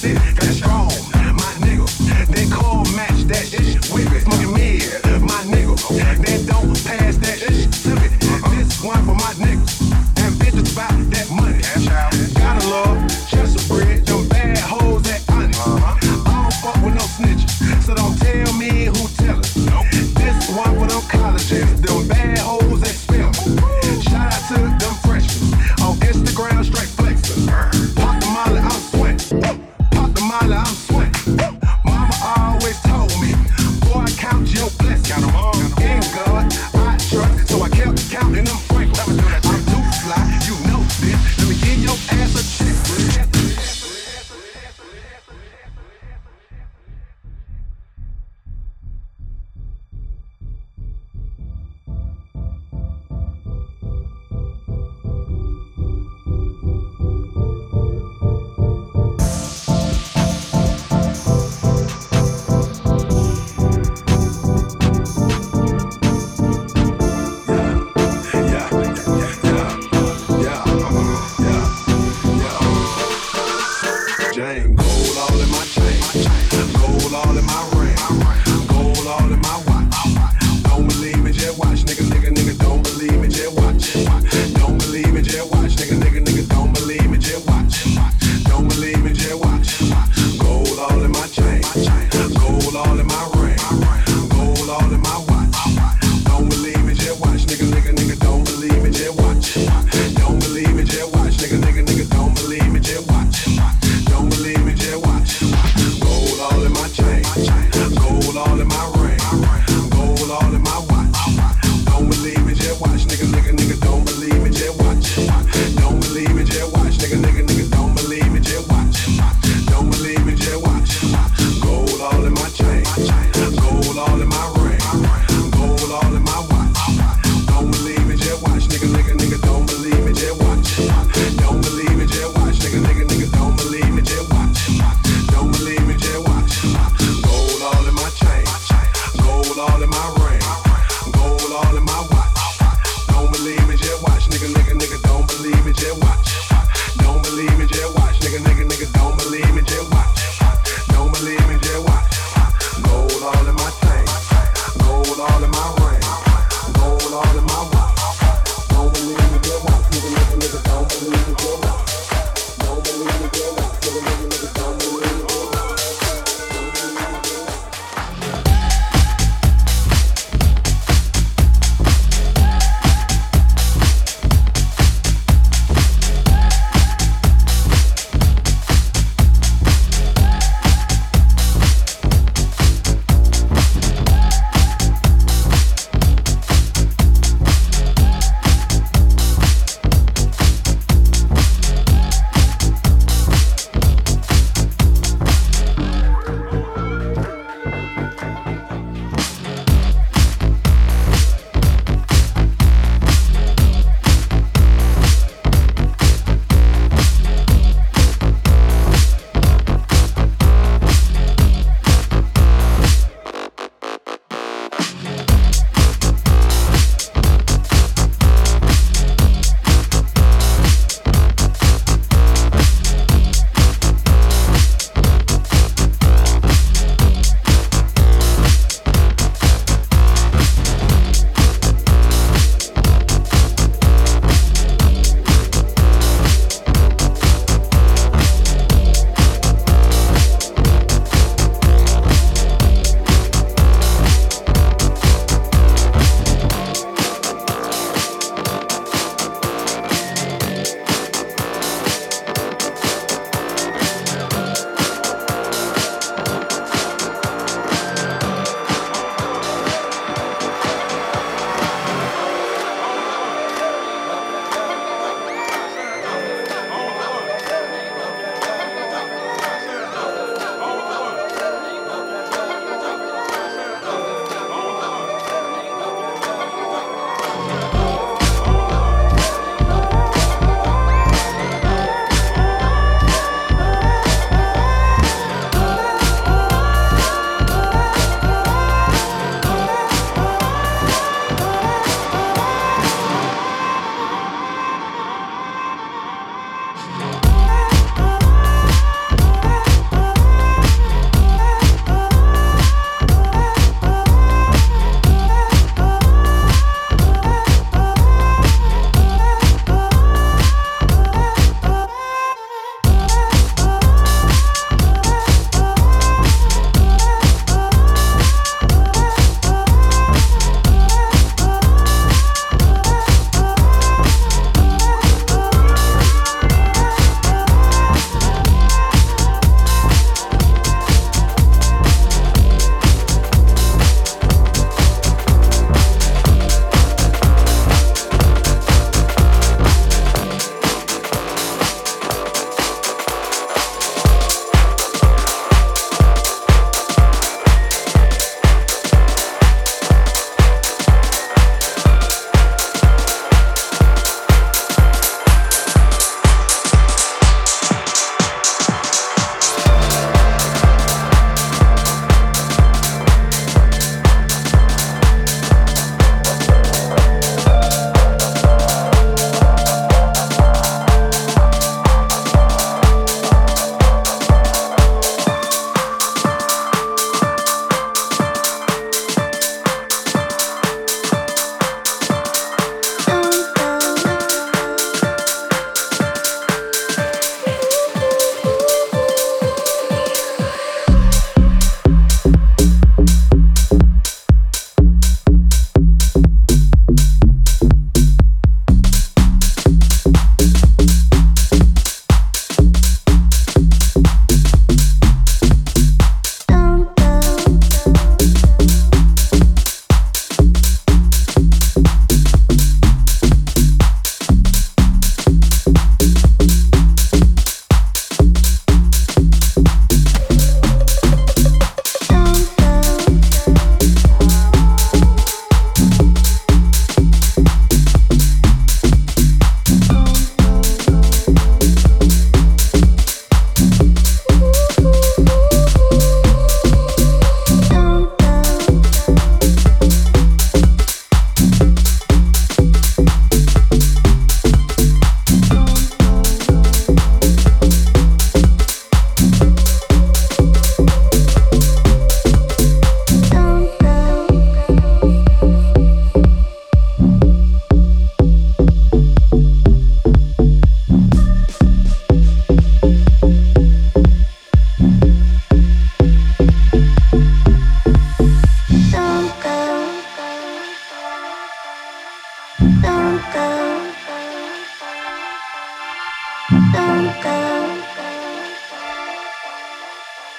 Cause strong.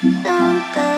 dun, dun.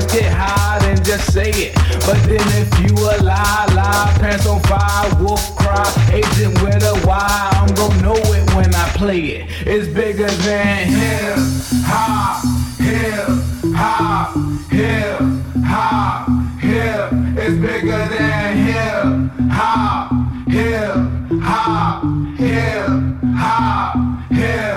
sometimes get high and just say it. But then if you a lie, lie, pants on fire, wolf cry, agent with a why, I'm gon' know it when I play it. It's bigger than hip hop, hip hop, hip hop, hip. It's bigger than hip hop, hip hop, hip hop, hip.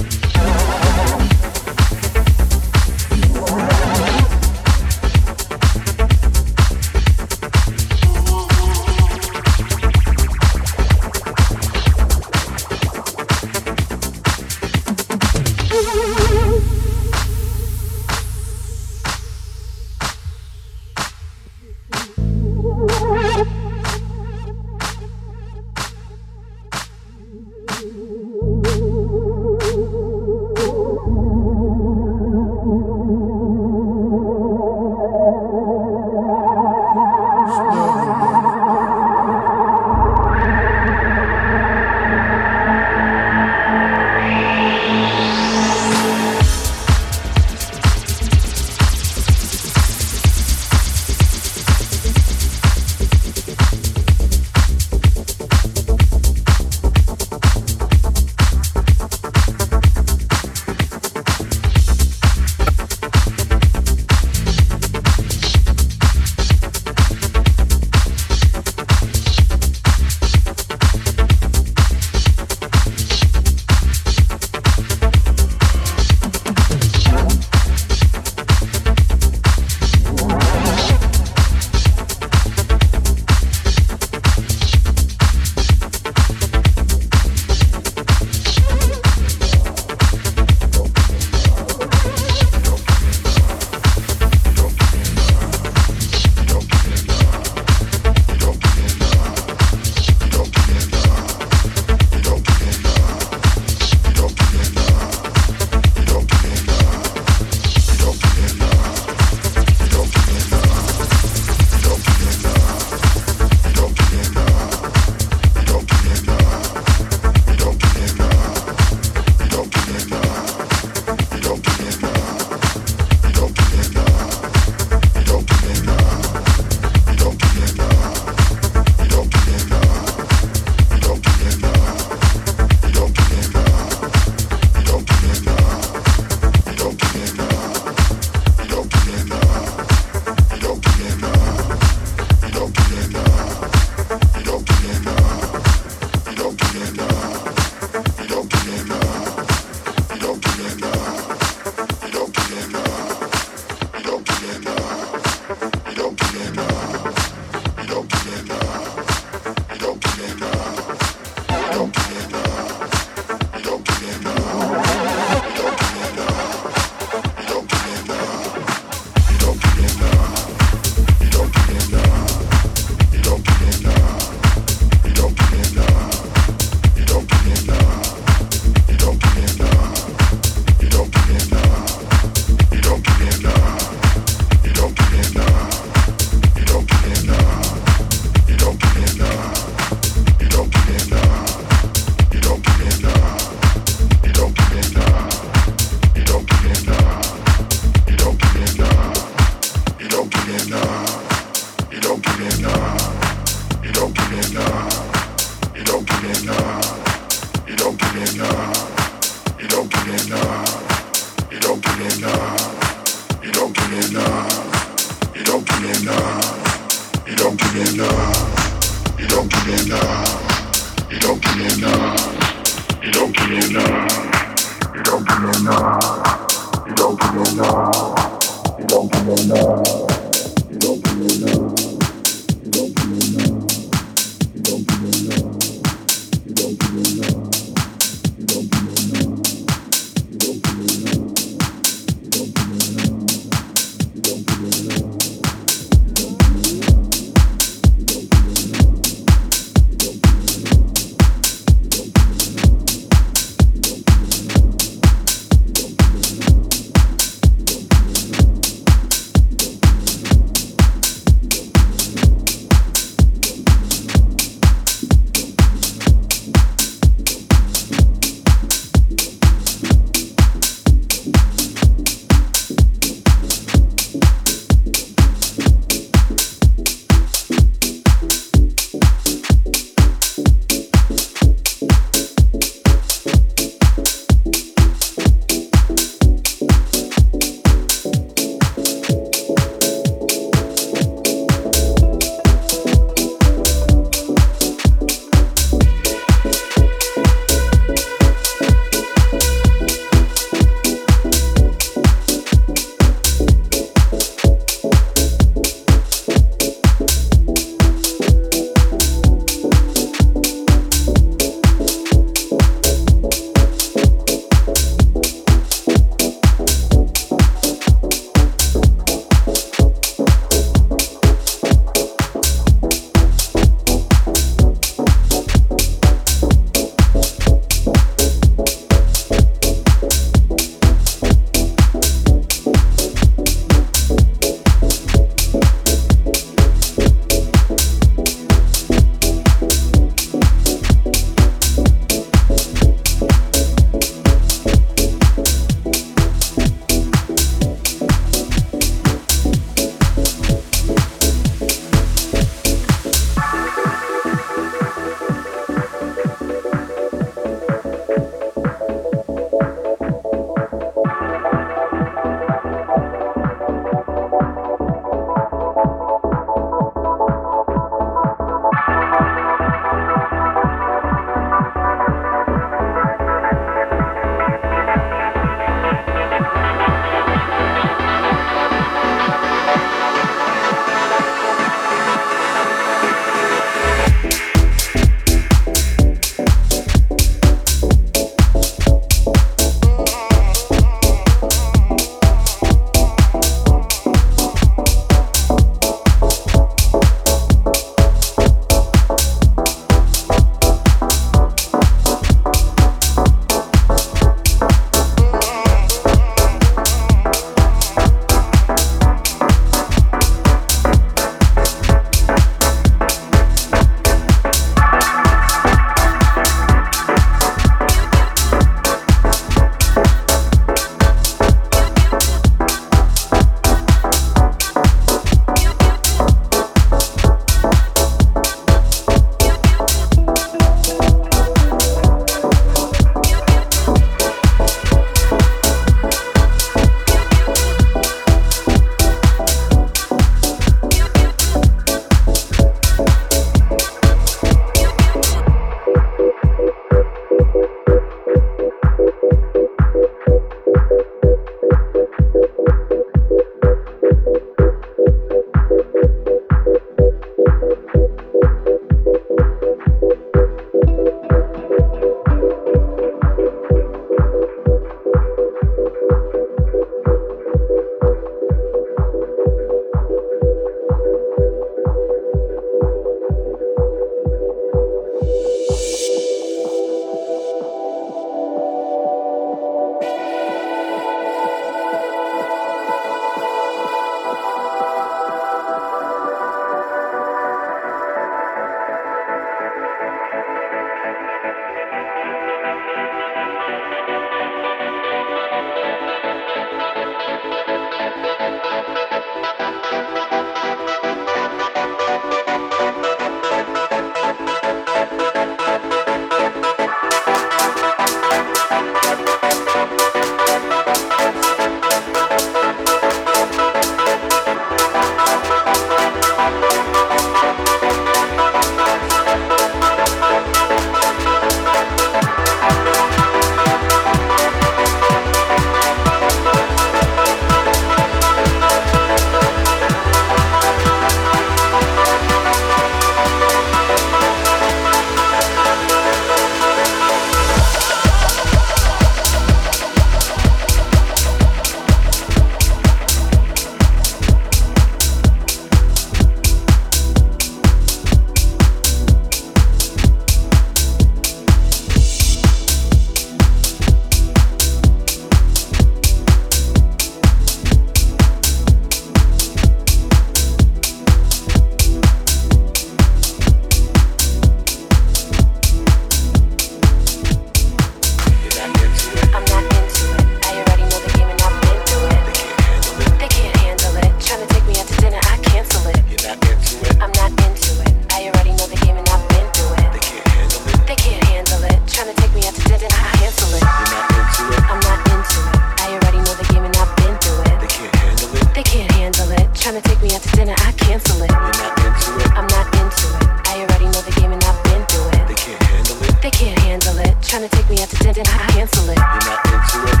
trying to take me out to dinner. I cancel it. You're not into it.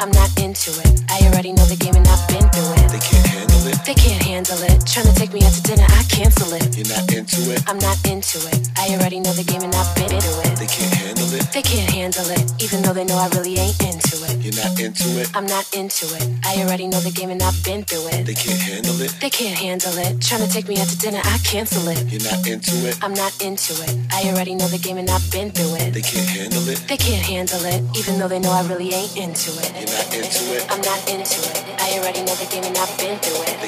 I'm not into it. I already know the game and I've been through it. They can't handle it. Trying to take me out to dinner, I cancel it. You're not into it. I'm not into it. I already know the game and I've been through it. They can't handle it. They can't handle it, even though they know I really ain't into it. You're not into it. I'm not into it. I already know the game and I've been through it. They can't handle it. They can't handle it. Trying to take me out to dinner, I cancel it. You're not into it. I'm not into it. I already know the game and I've been through it. They can't handle it. They can't handle it, even though they know I really ain't into it. You're not into it. I'm not into it. I already know the game and I've been through it.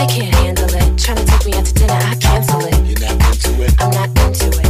They can't handle it. Trying to take me out to dinner, I cancel it. You're not into it. I'm not into it.